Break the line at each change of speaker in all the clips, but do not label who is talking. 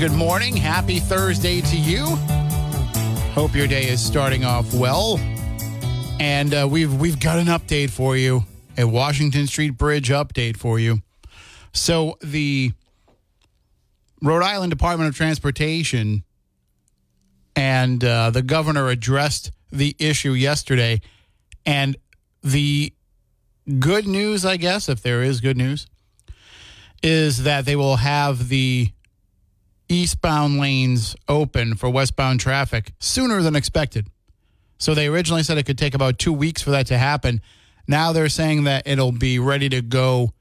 Good morning. Happy Thursday to you. Hope your day is starting off well. And uh, we've we've got an update for you, a Washington Street Bridge update for you. So the Rhode Island Department of Transportation and uh, the governor addressed the issue yesterday, and the good news, I guess, if there is good news, is that they will have the eastbound lanes open for westbound traffic sooner than expected. So they originally said it could take about two weeks for that to happen. Now they're saying that it'll be ready to go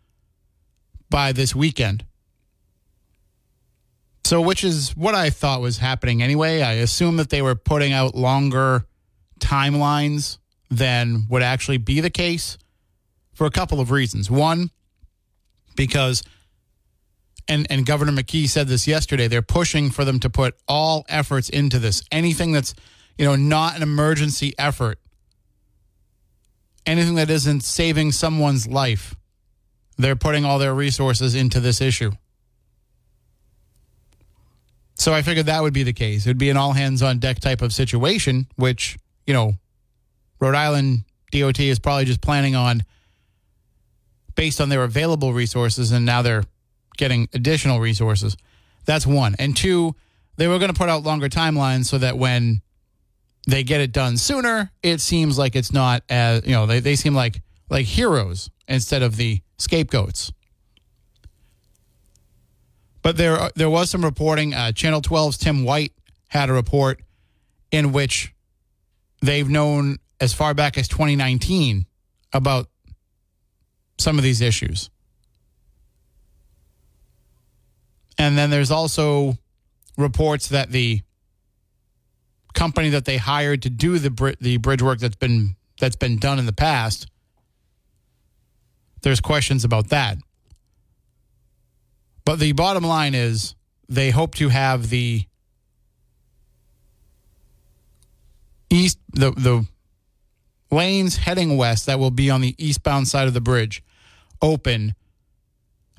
by this weekend. So, which is what I thought was happening anyway. I assume that they were putting out longer timelines than would actually be the case for a couple of reasons. One, because and and Governor McKee said this yesterday. They're pushing for them to put all efforts into this. Anything that's you know not an emergency effort, anything that isn't saving someone's life, they're putting all their resources into this issue. So I figured that would be the case. It would be an all hands on deck type of situation, which you know, Rhode Island DOT is probably just planning on based on their available resources, and now they're getting additional resources. That's one. And two, they were going to put out longer timelines so that when they get it done sooner, it seems like it's not as, you know, they, they seem like like heroes instead of the scapegoats. But there there was some reporting. Uh, Channel 12's Tim White had a report in which they've known as far back as 2019 about some of these issues. And then there's also reports that the company that they hired to do the br- the bridge work that's been that's been done in the past there's questions about that. But the bottom line is they hope to have the east the the lanes heading west that will be on the eastbound side of the bridge open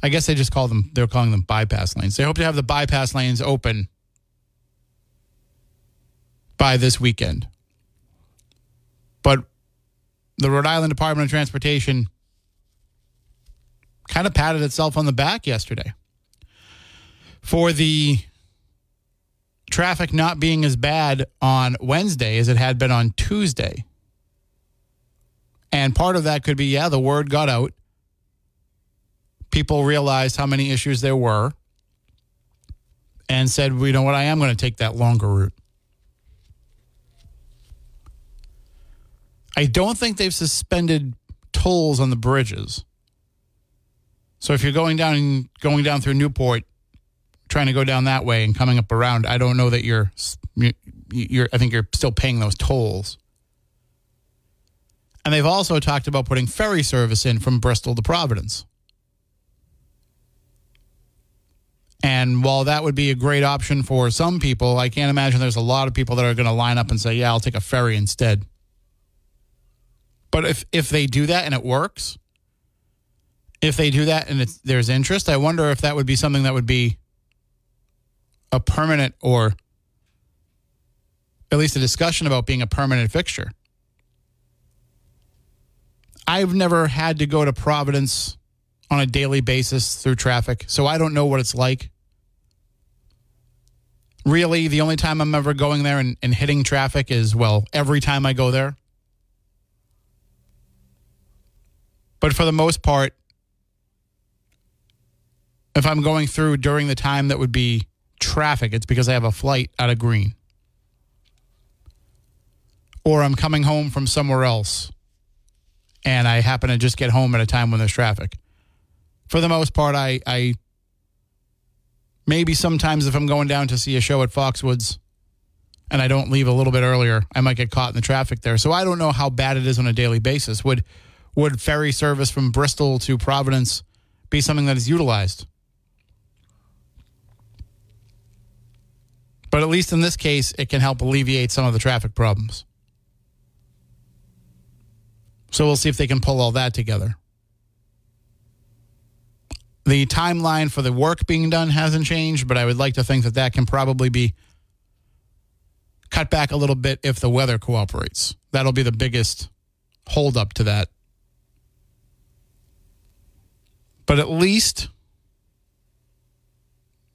I guess they just call them, they're calling them bypass lanes. They hope to have the bypass lanes open by this weekend. But the Rhode Island Department of Transportation kind of patted itself on the back yesterday for the traffic not being as bad on Wednesday as it had been on Tuesday. And part of that could be, yeah, the word got out people realized how many issues there were and said, well, you know what, I am going to take that longer route. I don't think they've suspended tolls on the bridges. So if you're going down going down through Newport, trying to go down that way and coming up around, I don't know that you're you're I think you're still paying those tolls. And they've also talked about putting ferry service in from Bristol to Providence. And while that would be a great option for some people, I can't imagine there's a lot of people that are going to line up and say, "Yeah, I'll take a ferry instead." But if if they do that and it works, if they do that and there's interest, I wonder if that would be something that would be a permanent or at least a discussion about being a permanent fixture. I've never had to go to Providence on a daily basis through traffic, so I don't know what it's like. Really, the only time I'm ever going there and, and hitting traffic is, well, every time I go there. But for the most part, if I'm going through during the time that would be traffic, it's because I have a flight out of Green. or I'm coming home from somewhere else and I happen to just get home at a time when there's traffic. For the most part, I, I maybe sometimes if I'm going down to see a show at Foxwoods and I don't leave a little bit earlier, I might get caught in the traffic there. So I don't know how bad it is on a daily basis. Would would ferry service from Bristol to Providence be something that is utilized? But at least in this case, it can help alleviate some of the traffic problems. So we'll see if they can pull all that together. The timeline for the work being done hasn't changed, but I would like to think that that can probably be cut back a little bit if the weather cooperates. That'll be the biggest holdup to that. But at least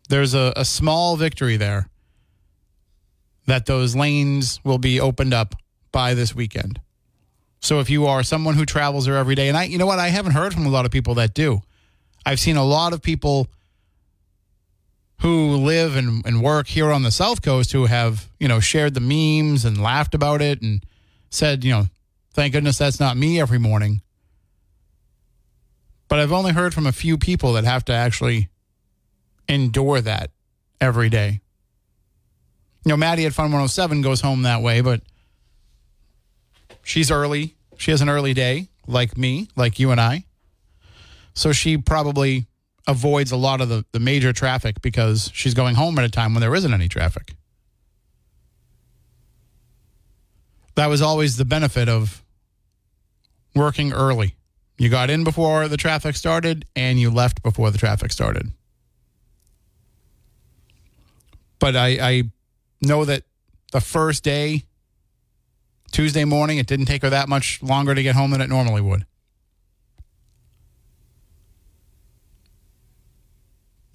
there's a, a small victory there that those lanes will be opened up by this weekend. So if you are someone who travels there every day, and I, you know what, I haven't heard from a lot of people that do. I've seen a lot of people who live and, and work here on the South Coast who have, you know, shared the memes and laughed about it and said, you know, thank goodness that's not me every morning. But I've only heard from a few people that have to actually endure that every day. You know, Maddie at Fun 107 goes home that way, but she's early. She has an early day, like me, like you and I. So she probably avoids a lot of the, the major traffic because she's going home at a time when there isn't any traffic. That was always the benefit of working early. You got in before the traffic started and you left before the traffic started. But I, I know that the first day, Tuesday morning, it didn't take her that much longer to get home than it normally would.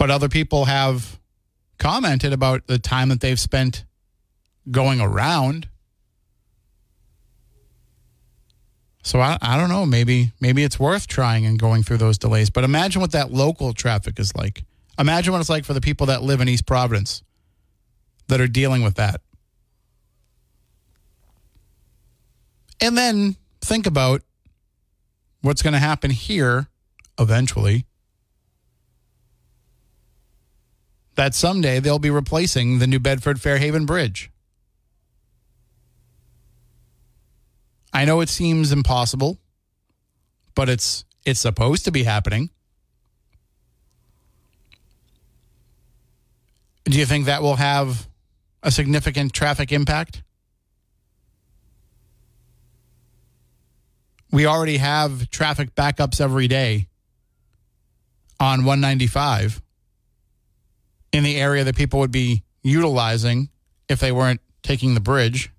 But other people have commented about the time that they've spent going around. So I, I don't know. Maybe maybe it's worth trying and going through those delays. But imagine what that local traffic is like. Imagine what it's like for the people that live in East Providence that are dealing with that. And then think about what's going to happen here eventually that someday they'll be replacing the New Bedford Fairhaven Bridge. I know it seems impossible, but it's it's supposed to be happening. Do you think that will have a significant traffic impact? We already have traffic backups every day on 195 in the area that people would be utilizing if they weren't taking the bridge.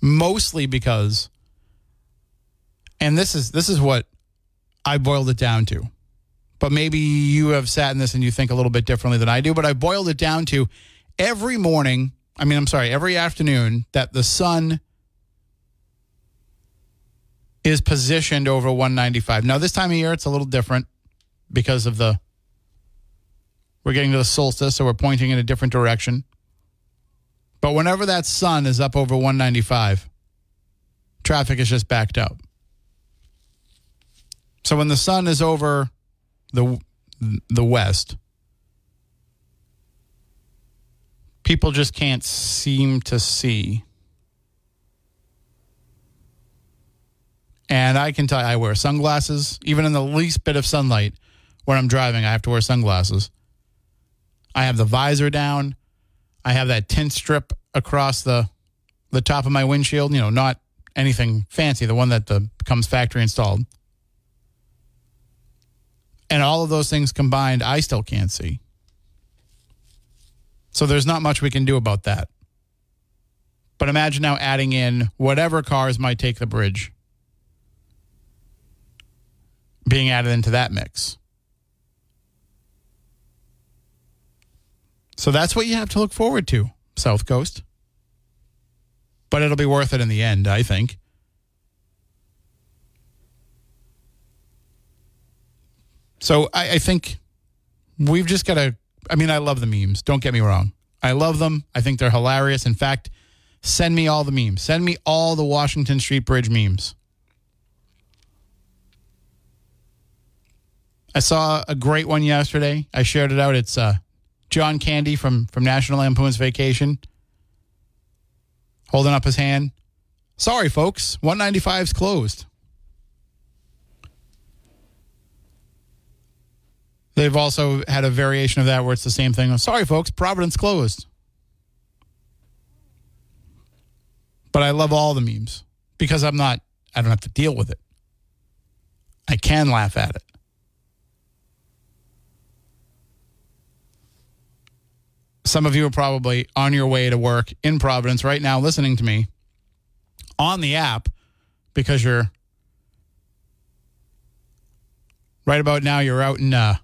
Mostly because and this is this is what I boiled it down to. But maybe you have sat in this and you think a little bit differently than I do, but I boiled it down to every morning, I mean, I'm sorry, every afternoon that the sun is positioned over 195. Now, this time of year, it's a little different because of the we're getting to the solstice, so we're pointing in a different direction. But whenever that sun is up over 195, traffic is just backed up. So when the sun is over the the west, people just can't seem to see. And I can tell you, I wear sunglasses. Even in the least bit of sunlight when I'm driving, I have to wear sunglasses. I have the visor down. I have that tint strip across the the top of my windshield. You know, not anything fancy. The one that the, comes factory installed. And all of those things combined, I still can't see. So there's not much we can do about that. But imagine now adding in whatever cars might take the bridge being added into that mix. So that's what you have to look forward to, South Coast. But it'll be worth it in the end, I think. So I, I think we've just got to. I mean, I love the memes. Don't get me wrong. I love them. I think they're hilarious. In fact, Send me all the memes. Send me all the Washington Street Bridge memes. I saw a great one yesterday. I shared it out. It's uh, John Candy from from National Lampoon's Vacation, holding up his hand. Sorry, folks, 195's closed. They've also had a variation of that where it's the same thing. Sorry, folks, Providence closed. But I love all the memes because I'm not, I don't have to deal with it. I can laugh at it. Some of you are probably on your way to work in Providence right now listening to me on the app because you're right about now you're out in uh,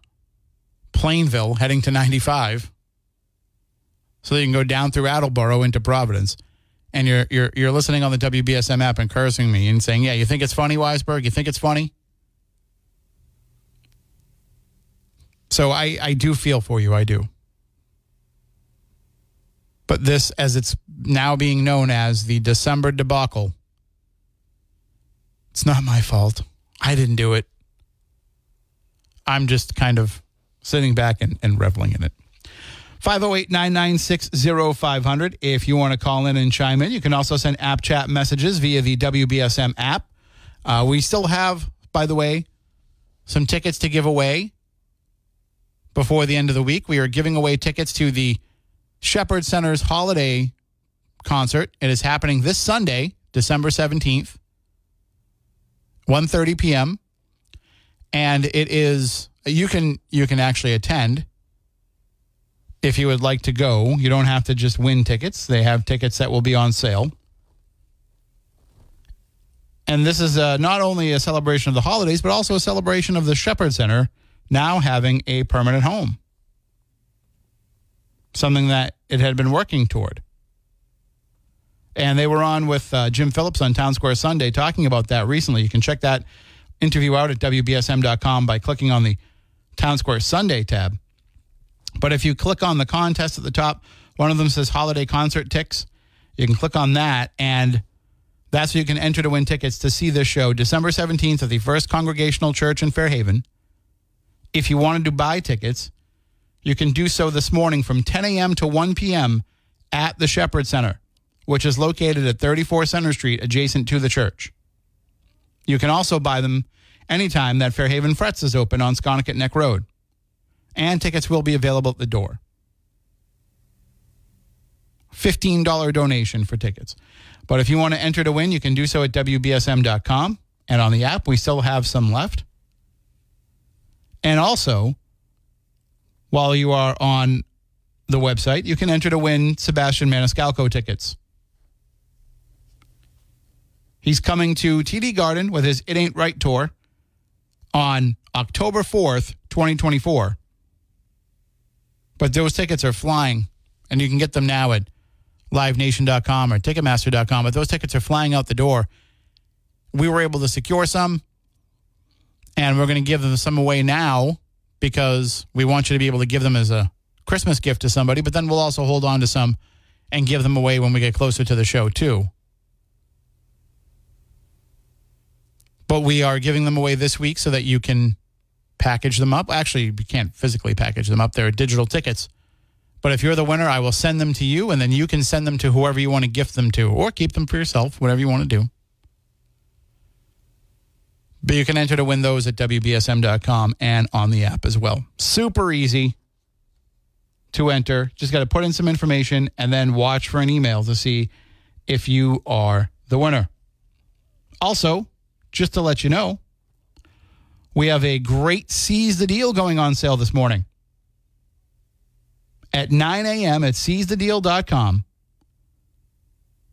Plainville heading to 95 so that you can go down through Attleboro into Providence and you're you're you're listening on the WBSM app and cursing me and saying, "Yeah, you think it's funny, Weisberg? You think it's funny?" So I I do feel for you, I do. But this, as it's now being known as the December debacle, it's not my fault. I didn't do it. I'm just kind of sitting back and, and reveling in it. 508 996 0500 if you want to call in and chime in. You can also send app chat messages via the WBSM app. Uh, we still have, by the way, some tickets to give away before the end of the week. We are giving away tickets to the Shepherd Center's holiday concert. It is happening this Sunday, December 17th, 1:30 p.m. And it is you can you can actually attend if you would like to go. You don't have to just win tickets. They have tickets that will be on sale. And this is uh, not only a celebration of the holidays, but also a celebration of the Shepherd Center now having a permanent home something that it had been working toward. And they were on with uh, Jim Phillips on Town Square Sunday talking about that recently. You can check that interview out at WBSM.com by clicking on the Town Square Sunday tab. But if you click on the contest at the top, one of them says holiday concert ticks. You can click on that, and that's where you can enter to win tickets to see this show December 17th at the First Congregational Church in Fairhaven. If you wanted to buy tickets, you can do so this morning from 10 a.m. to 1 p.m. at the Shepherd Center, which is located at 34 Center Street, adjacent to the church. You can also buy them anytime that Fairhaven Frets is open on Sconticut Neck Road. And tickets will be available at the door. $15 donation for tickets. But if you want to enter to win, you can do so at WBSM.com. And on the app, we still have some left. And also, while you are on the website, you can enter to win Sebastian Maniscalco tickets. He's coming to TD Garden with his It Ain't Right tour on October 4th, 2024. But those tickets are flying, and you can get them now at livenation.com or ticketmaster.com. But those tickets are flying out the door. We were able to secure some, and we're going to give them some away now because we want you to be able to give them as a Christmas gift to somebody, but then we'll also hold on to some and give them away when we get closer to the show, too. But we are giving them away this week so that you can package them up. Actually, you can't physically package them up, they're digital tickets. But if you're the winner, I will send them to you, and then you can send them to whoever you want to gift them to, or keep them for yourself, whatever you want to do. But you can enter to win those at WBSM.com and on the app as well. Super easy to enter. Just got to put in some information and then watch for an email to see if you are the winner. Also, just to let you know, we have a great Seize the Deal going on sale this morning. At 9 a.m. at seizethedeal.com,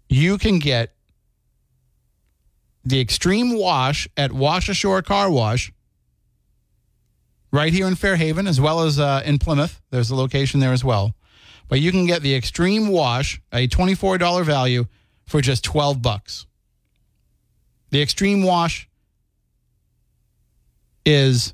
you can get the Extreme Wash at Wash Ashore Car Wash, right here in Fairhaven, as well as uh, in Plymouth. There's a location there as well. But you can get the Extreme Wash, a $24 value, for just 12 bucks. The Extreme Wash is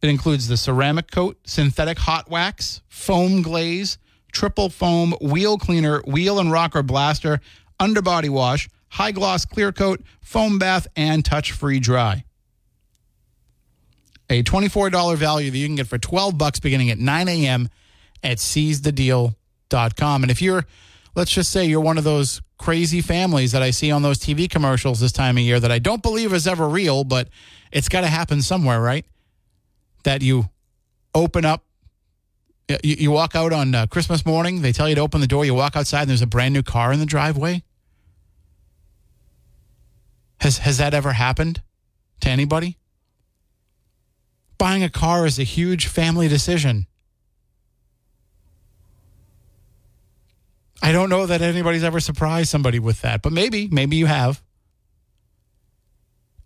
it includes the ceramic coat, synthetic hot wax, foam glaze, triple foam, wheel cleaner, wheel and rocker blaster, underbody wash, high gloss clear coat, foam bath, and touch free dry. A $24 value that you can get for 12 bucks beginning at 9 a.m. at seizethedeal.com. And if you're, let's just say you're one of those crazy families that I see on those TV commercials this time of year that I don't believe is ever real, but it's got to happen somewhere, right? That you open up you, walk out on uh, Christmas morning, they tell you to open the door, you walk outside, and there's a brand new car in the driveway. Has, has that ever happened to anybody? Buying a car is a huge family decision. I don't know that anybody's ever surprised somebody with that, but maybe, maybe you have.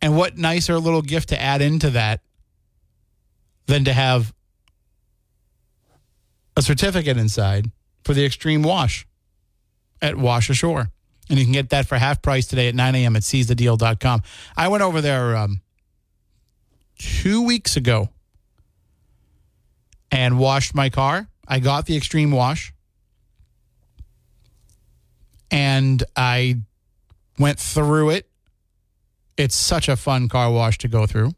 And what nicer little gift to add into that than to have a certificate inside for the extreme wash at Wash Ashore. And you can get that for half price today at 9 a.m. at seizethedeal.com. I went over there um, two weeks ago and washed my car. I got the extreme wash and I went through it. It's such a fun car wash to go through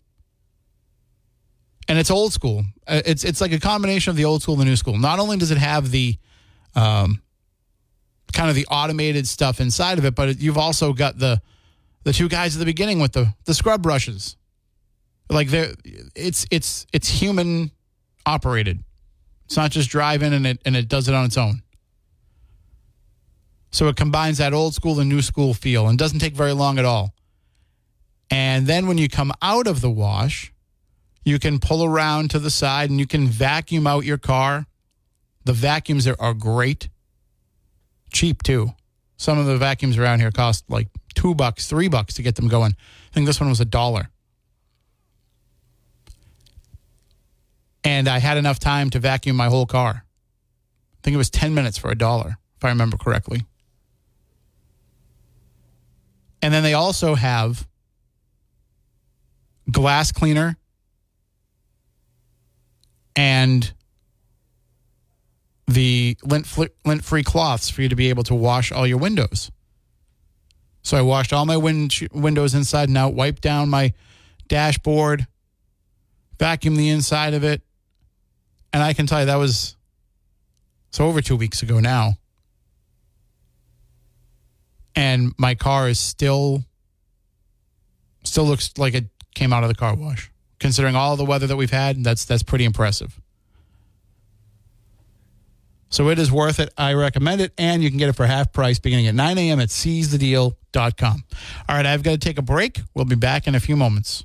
and it's old school. Uh, it's it's like a combination of the old school and the new school. Not only does it have the um, kind of the automated stuff inside of it, but you've also got the the two guys at the beginning with the the scrub brushes. Like they it's it's it's human operated. It's not just driving and it and it does it on its own. So it combines that old school and new school feel and doesn't take very long at all. And then when you come out of the wash, you can pull around to the side and you can vacuum out your car. The vacuums are, are great. Cheap too. Some of the vacuums around here cost like two bucks, three bucks to get them going. I think this one was a dollar. And I had enough time to vacuum my whole car. I think it was 10 minutes for a dollar, if I remember correctly. And then they also have glass cleaner and the lint lint free cloths for you to be able to wash all your windows. So I washed all my win- windows inside and out, wiped down my dashboard, vacuumed the inside of it, and I can tell you that was so over two weeks ago now. And my car is still still looks like it came out of the car wash considering all the weather that we've had. That's that's pretty impressive. So it is worth it. I recommend it, and you can get it for half price beginning at 9 a.m. at seizethedeal.com. All right, I've got to take a break. We'll be back in a few moments.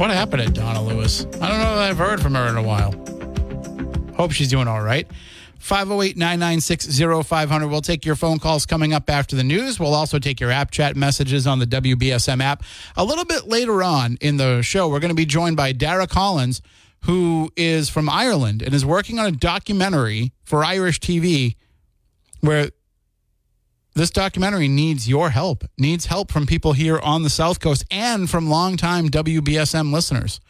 What happened to Donna Lewis? I don't know that I've heard from her in a while. Hope she's doing all right. 508 996 0500. We'll take your phone calls coming up after the news. We'll also take your app chat messages on the WBSM app. A little bit later on in the show, we're going to be joined by Dara Collins, who is from Ireland and is working on a documentary for Irish TV where this documentary needs your help, needs help from people here on the South Coast and from longtime WBSM listeners.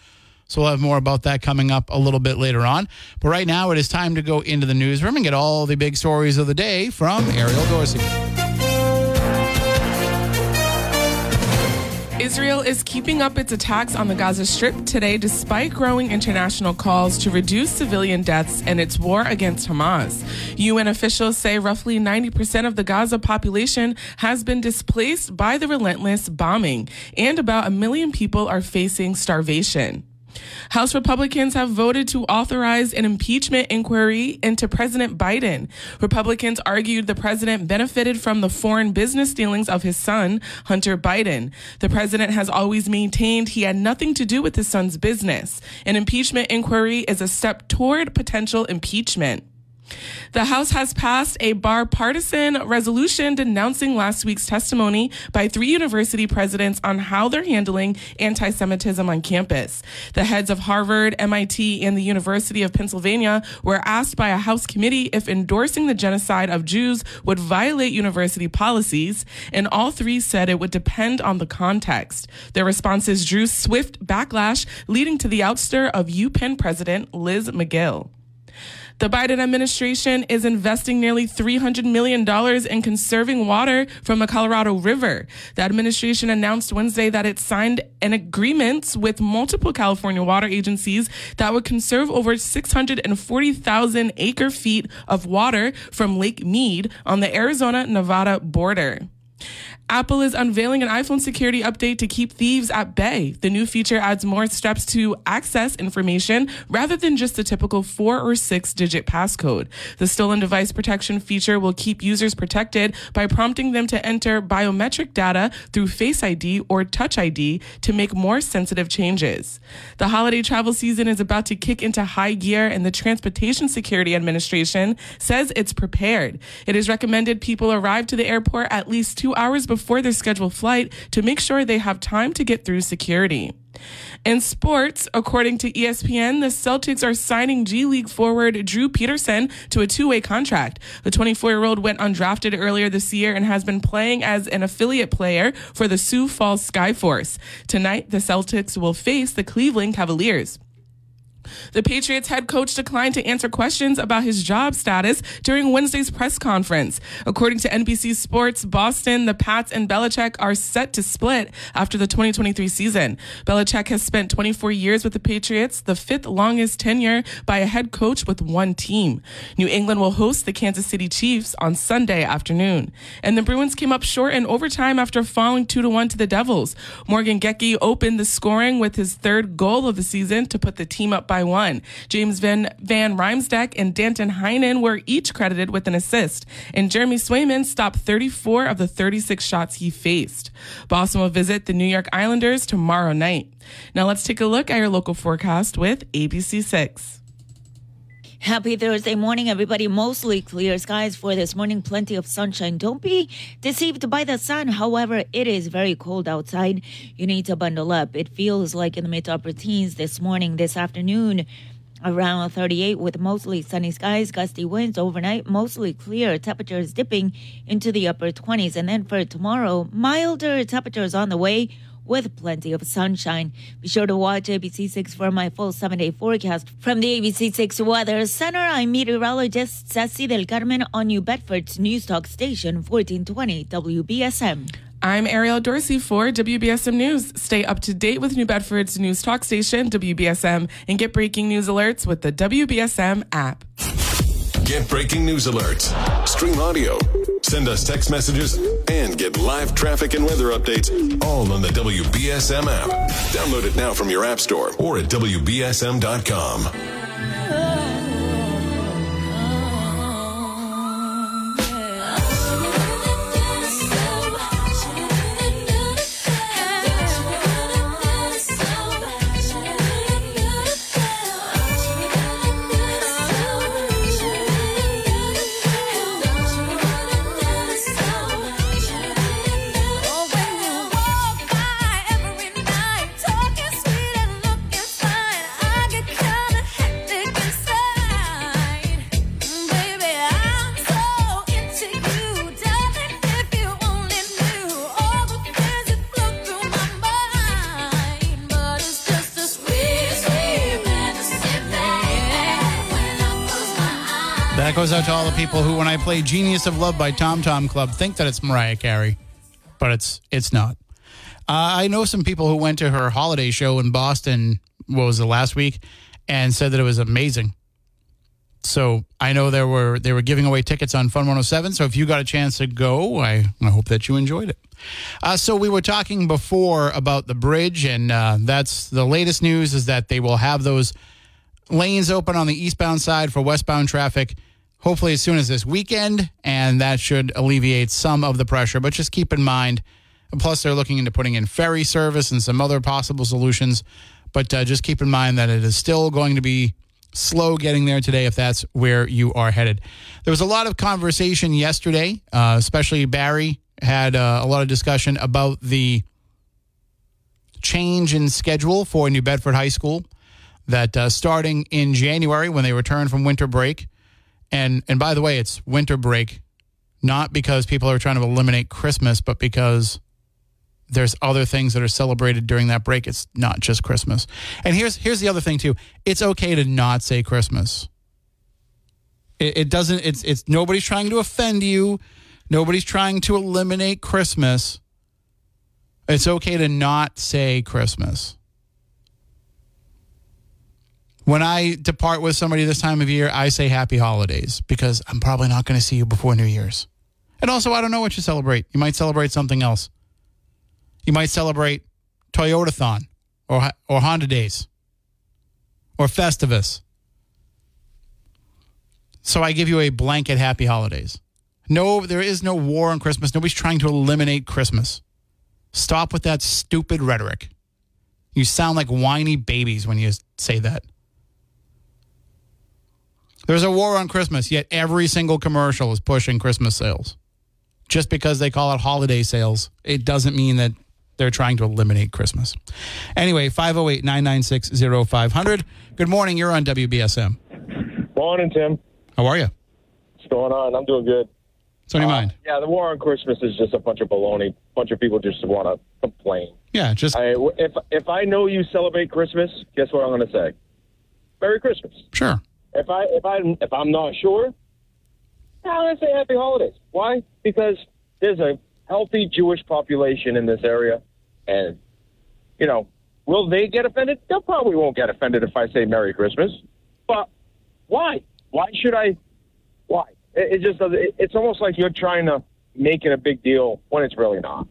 So we'll have more about that coming up a little bit later on. But right now, it is time to go into the newsroom and get all the big stories of the day from Ariel Dorsey.
Israel is keeping up its attacks on the Gaza Strip today despite growing international calls to reduce civilian deaths and its war against Hamas. UN officials say roughly 90% of the Gaza population has been displaced by the relentless bombing, and about a million people are facing starvation. House Republicans have voted to authorize an impeachment inquiry into President Biden. Republicans argued the president benefited from the foreign business dealings of his son, Hunter Biden. The president has always maintained he had nothing to do with his son's business. An impeachment inquiry is a step toward potential impeachment. The House has passed a bipartisan resolution denouncing last week's testimony by three university presidents on how they're handling anti Semitism on campus. The heads of Harvard, MIT, and the University of Pennsylvania were asked by a House committee if endorsing the genocide of Jews would violate university policies, and all three said it would depend on the context. Their responses drew swift backlash, leading to the ouster of UPenn president Liz Magill. The Biden administration is investing nearly $300 million in conserving water from the Colorado River. The administration announced Wednesday that it signed an agreement with multiple California water agencies that would conserve over 640,000 acre feet of water from Lake Mead on the Arizona Nevada border. Apple is unveiling an iPhone security update to keep thieves at bay. The new feature adds more steps to access information rather than just the typical four or six digit passcode. The stolen device protection feature will keep users protected by prompting them to enter biometric data through Face ID or Touch ID to make more sensitive changes. The holiday travel season is about to kick into high gear, and the Transportation Security Administration says it's prepared. It is recommended people arrive to the airport at least two hours before before their scheduled flight to make sure they have time to get through security. In sports, according to ESPN, the Celtics are signing G League forward Drew Peterson to a two way contract. The 24 year old went undrafted earlier this year and has been playing as an affiliate player for the Sioux Falls Skyforce. Tonight, the Celtics will face the Cleveland Cavaliers. The Patriots head coach declined to answer questions about his job status during Wednesday's press conference. According to NBC Sports, Boston, the Pats, and Belichick are set to split after the 2023 season. Belichick has spent 24 years with the Patriots, the fifth longest tenure by a head coach with one team. New England will host the Kansas City Chiefs on Sunday afternoon. And the Bruins came up short in overtime after falling 2 to 1 to the Devils. Morgan Geekie opened the scoring with his third goal of the season to put the team up by by one. James Van, Van and Danton Heinen were each credited with an assist, and Jeremy Swayman stopped 34 of the 36 shots he faced. Boston will visit the New York Islanders tomorrow night. Now let's take a look at your local forecast with ABC6.
Happy Thursday morning, everybody. Mostly clear skies for this morning. Plenty of sunshine. Don't be deceived by the sun. However, it is very cold outside. You need to bundle up. It feels like in the mid to upper teens this morning, this afternoon. Around 38 with mostly sunny skies, gusty winds overnight, mostly clear, temperatures dipping into the upper 20s. And then for tomorrow, milder temperatures on the way with plenty of sunshine. Be sure to watch ABC6 for my full seven day forecast. From the ABC6 Weather Center, I'm meteorologist Ceci del Carmen on New Bedford's News Talk Station 1420 WBSM.
I'm Ariel Dorsey for WBSM News. Stay up to date with New Bedford's news talk station, WBSM, and get breaking news alerts with the WBSM app.
Get breaking news alerts, stream audio, send us text messages, and get live traffic and weather updates all on the WBSM app. Download it now from your app store or at WBSM.com.
people who, when I play "Genius of Love" by Tom Tom Club, think that it's Mariah Carey, but it's it's not. Uh, I know some people who went to her holiday show in Boston. What was it last week? And said that it was amazing. so I know there were they were giving away tickets on Fun 107. So if you got a chance to go, I, I hope that you enjoyed it. Uh, so we were talking before about the bridge, and uh, that's the latest news is that they will have those lanes open on the eastbound side for westbound traffic. Hopefully, as soon as this weekend, and that should alleviate some of the pressure. But just keep in mind, plus they're looking into putting in ferry service and some other possible solutions. But uh, just keep in mind that it is still going to be slow getting there today if that's where you are headed. There was a lot of conversation yesterday, uh, especially Barry had uh, a lot of discussion about the change in schedule for New Bedford High School that uh, starting in January when they return from winter break, and and by the way, it's winter break, not because people are trying to eliminate Christmas, but because there's other things that are celebrated during that break. It's not just Christmas. And here's here's the other thing too. It's okay to not say Christmas. It, it doesn't. It's it's nobody's trying to offend you. Nobody's trying to eliminate Christmas. It's okay to not say Christmas. When I depart with somebody this time of year, I say happy holidays because I'm probably not going to see you before New Year's. And also, I don't know what you celebrate. You might celebrate something else. You might celebrate Toyotathon or, or Honda Days or Festivus. So I give you a blanket happy holidays. No, there is no war on Christmas. Nobody's trying to eliminate Christmas. Stop with that stupid rhetoric. You sound like whiny babies when you say that. There's a war on Christmas, yet every single commercial is pushing Christmas sales. Just because they call it holiday sales, it doesn't mean that they're trying to eliminate Christmas. Anyway, 508 996 0500. Good morning. You're on WBSM.
Morning, Tim.
How are you?
What's going on? I'm doing good.
What's on your
Uh,
mind?
Yeah, the war on Christmas is just a bunch of baloney. A bunch of people just want to complain.
Yeah, just
I, if if I know you celebrate Christmas, guess what I'm going to say? Merry Christmas.
sure.
If I if I if I'm not sure, I'm to say Happy Holidays. Why? Because there's a healthy Jewish population in this area, and you know, will they get offended? They probably won't get offended if I say Merry Christmas. But why? Why should I? Why? It, it just. It, it's almost like you're trying to make it a big deal when it's really not.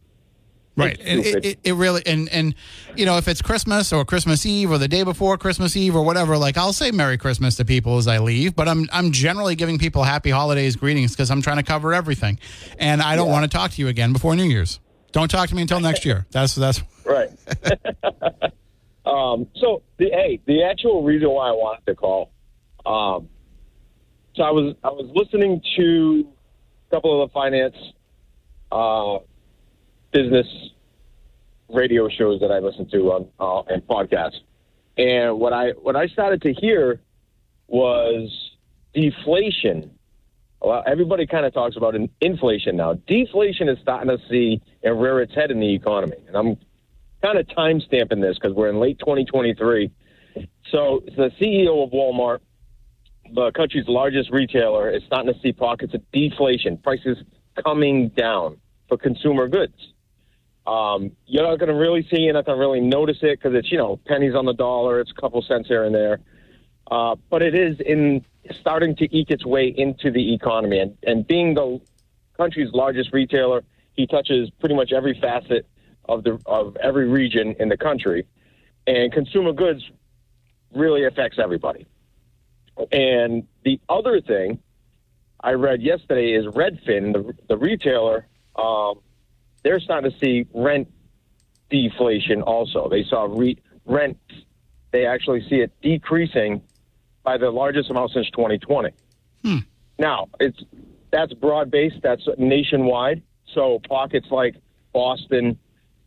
Right.
It's
And it, it, it really and and you know if it's Christmas or Christmas Eve or the day before Christmas Eve or whatever, like I'll say Merry Christmas to people as I leave, but I'm I'm generally giving people Happy Holidays greetings because I'm trying to cover everything, and I don't want to talk to you again before New Year's. Don't talk to me until next year. That's that's
Right. um, so the hey, the actual reason why I wanted to call. Um, so I was I was listening to a couple of the finance uh, business radio shows that I listen to on uh, and podcasts, and what I what I started to hear was deflation. Well, everybody kind of talks about in- inflation now. Deflation is starting to see and rear its head in the economy, and I'm kind of time stamping this because we're in late 2023. So the CEO of Walmart, the country's largest retailer, is starting to see pockets of deflation, prices coming down for consumer goods. Um, you're not going to really see, you're not going to really notice it because it's you know pennies on the dollar, it's a couple cents here and there, uh, but it is in starting to eke its way into the economy. And, and being the country's largest retailer, he touches pretty much every facet of the of every region in the country, and consumer goods really affects everybody. And the other thing I read yesterday is Redfin, the, the retailer, um, they're starting to see rent deflation also. They saw re- rent, they actually see it decreasing by the largest amount since 2020. Hmm. Now, it's that's broad based, that's nationwide. So pockets like Boston,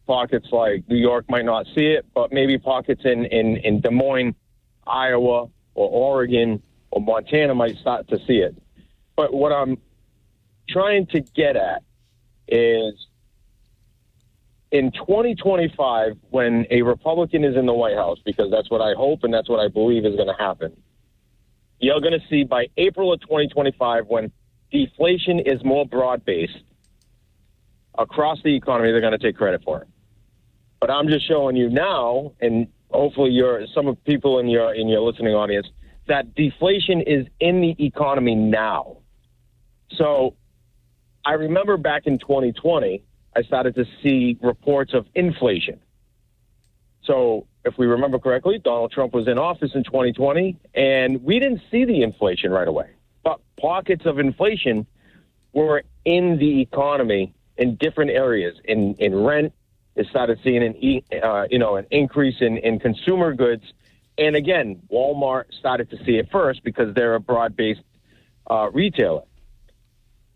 pockets like New York might not see it, but maybe pockets in, in, in Des Moines, Iowa, or Oregon, or Montana might start to see it. But what I'm trying to get at is in 2025, when a Republican is in the White House, because that's what I hope and that's what I believe is going to happen, you're going to see by April of 2025, when deflation is more broad based across the economy, they're going to take credit for it. But I'm just showing you now, and hopefully, you're some of people in your in your listening audience that deflation is in the economy now. So I remember back in 2020, I started to see reports of inflation. So if we remember correctly, Donald Trump was in office in 2020, and we didn't see the inflation right away. But pockets of inflation were in the economy in different areas. In in rent, it started seeing an uh, you know an increase in in consumer goods, and again, Walmart started to see it first because they're a broad based uh, retailer.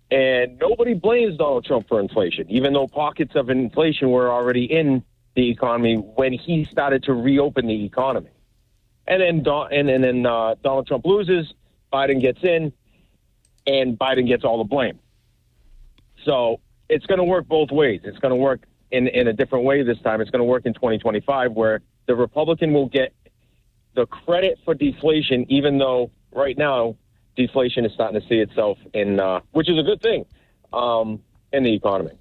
And nobody blames Donald Trump for inflation, even though pockets of inflation were already in the economy when he started to reopen the economy. And then Don, and, and then uh, Donald Trump loses, Biden gets in, and Biden gets all the blame. So it's going to work both ways. It's going to work in, in a different way this time. It's going to work in 2025 where the Republican will get the credit for deflation, even though right now deflation is starting to see itself in, uh, which is a good thing, um, in the economy.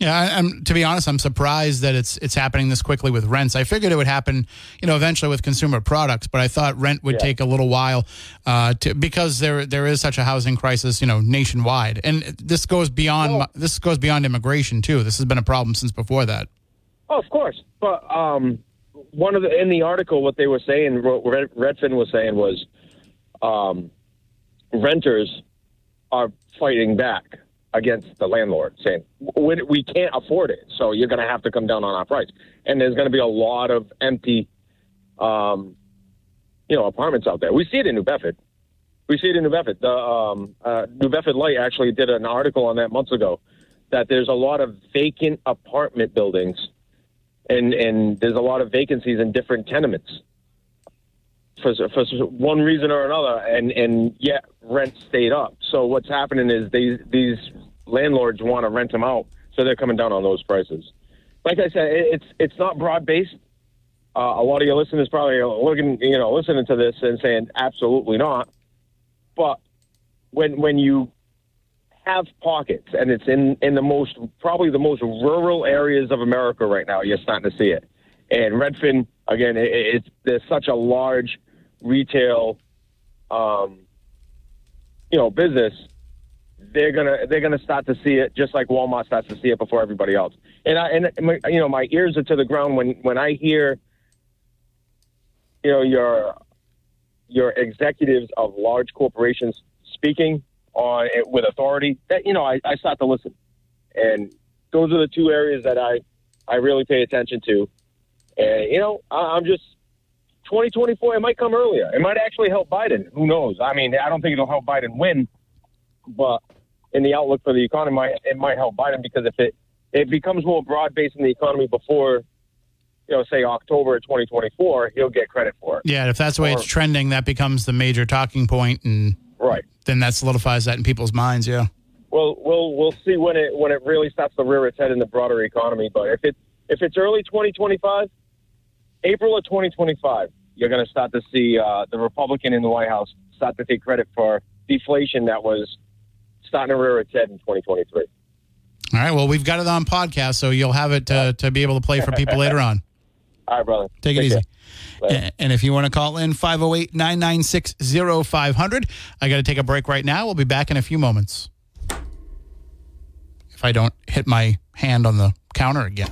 Yeah, I, I'm, to be honest, I'm surprised that it's it's happening this quickly with rents. I figured it would happen, you know, eventually with consumer products, but I thought rent would
Yeah.
take a little while uh, to because there there is such a housing crisis, you know, nationwide, and this goes beyond
Well-
this goes beyond immigration too. This has been a problem since before that.
Oh, of course. But um, one of the in the article, what they were saying, what Redfin was saying was, um, renters are fighting back against the landlord, saying we, can't afford it, so you're going to have to come down on our price. And there's going to be a lot of empty, um, you know, apartments out there. We see it in New Bedford. We see it in New Bedford. The um, uh, New Bedford Light actually did an article on that months ago. That there's a lot of vacant apartment buildings and and there's a lot of vacancies in different tenements for for one reason or another, and and yet rent stayed up. So what's happening is these these landlords want to rent them out, so they're coming down on those prices. Like I said, it, it's it's not broad based. Uh, a lot of your listeners probably looking, you know, listening to this and saying absolutely not. But when when you have pockets, and it's in in the most probably the most rural areas of America right now. You're starting to see it. And Redfin again, it, it's there's such a large retail, um, you know, business. They're gonna they're gonna start to see it just like Walmart starts to see it before everybody else. And I and my, you know my ears are to the ground when when I hear, you know, your your executives of large corporations speaking on it with authority, that you know, I, I start to listen, and those are the two areas that I I really pay attention to. And you know, I, I'm just 2024. It might come earlier. It might actually help Biden. Who knows? I mean, I don't think it'll help Biden win, but in the outlook for the economy, might- it might help Biden because if it it becomes more broad based in the economy before, you know, say October 2024, he'll get credit for it.
Yeah, and if that's the way it's trending, that becomes the major talking point, and
Right.
then that solidifies that in people's minds. Yeah.
Well, we'll we'll see when it when it really starts to rear its head in the broader economy. But if it if it's early 2025, April of 2025, you're going to start to see uh, the Republican in the White House start to take credit for deflation that was starting to rear its head in 2023.
All right. Well, we've got it on podcast, so you'll have it uh, to be able to play for people later on.
All right, brother.
Take it easy. A- And if you want to call in, 508 996 0500. I got to take a break right now. We'll be back in a few moments. If I don't hit my hand on the counter again.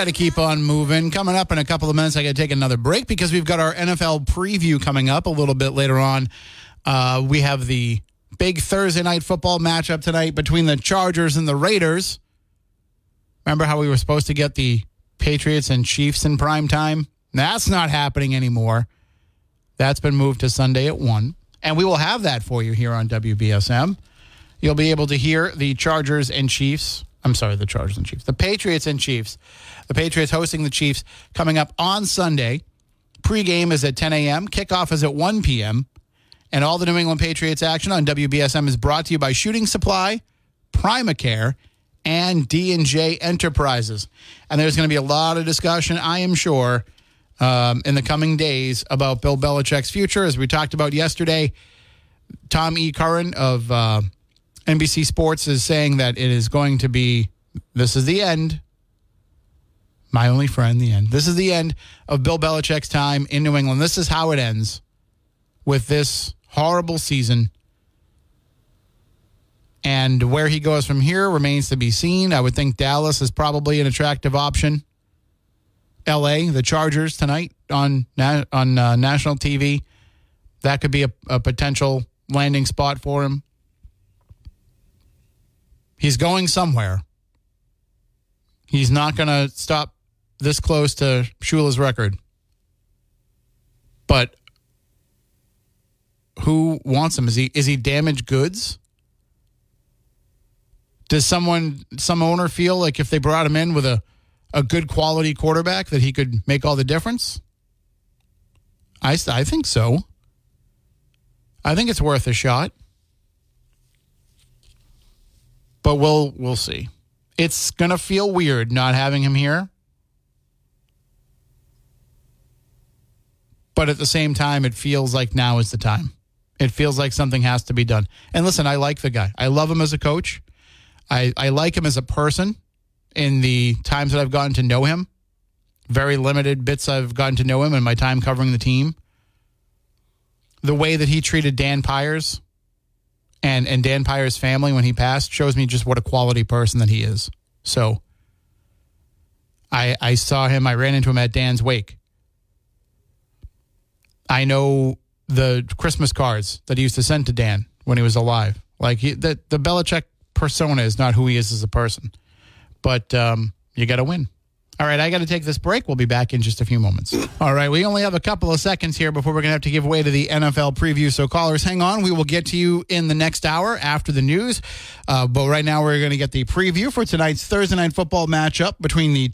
Got to keep on moving.
Coming up in a couple of minutes, I got to take another break because we've got our NFL preview coming up a little bit later on. Uh, we have the big Thursday night football matchup tonight between the Chargers and the Raiders. Remember how we were supposed to get the Patriots and Chiefs in prime time? That's not happening anymore. That's been moved to Sunday at 1. And we will have that for you here on WBSM. You'll be able to hear the Chargers and Chiefs. I'm sorry, the Chargers and Chiefs. The Patriots and Chiefs. The Patriots hosting the Chiefs coming up on Sunday. Pre-game is at 10 a.m. Kickoff is at 1 p.m. And all the New England Patriots action on WBSM is brought to you by Shooting Supply, Primacare, and D&J Enterprises. And there's going to be a lot of discussion, I am sure, um, in the coming days about Bill Belichick's future. As we talked about yesterday, Tom E. Curran of uh, NBC Sports is saying that it is going to be, this is the end. My only friend, the end. This is the end of Bill Belichick's time in New England. This is how it ends with this horrible season. And where he goes from here remains to be seen. I would think Dallas is probably an attractive option. LA, the Chargers tonight on on uh, national TV, that could be a, a potential landing spot for him. He's going somewhere. He's not going to stop this close to Shula's record. But who wants him? Is he is he damaged goods? Does someone some owner feel like if they brought him in with a a good quality quarterback that he could make all the difference? I I think so. I think it's worth a shot. But we'll we'll see. It's to feel weird not having him here. But at the same time it feels like now is the time. It feels like something has to be done. And listen, I like the guy. I love him as a coach. I, I like him as a person in the times that I've gotten to know him. Very limited bits I've gotten to know him in my time covering the team. The way that he treated Dan Pires and, and Dan Pires' family when he passed shows me just what a quality person that he is. So I I saw him, I ran into him at Dan's wake. I know the Christmas cards that he used to send to Dan when he was alive. Like he, the the Belichick persona is not who he is as a person, but um, you got to win. All right, I got to take this break. We'll be back in just a few moments. All right, we only have a couple of seconds here before we're going to have to give way to the NFL preview. So, callers, hang on. We will get to you in the next hour after the news. Uh, but right now, we're going to get the preview for tonight's Thursday night football matchup between the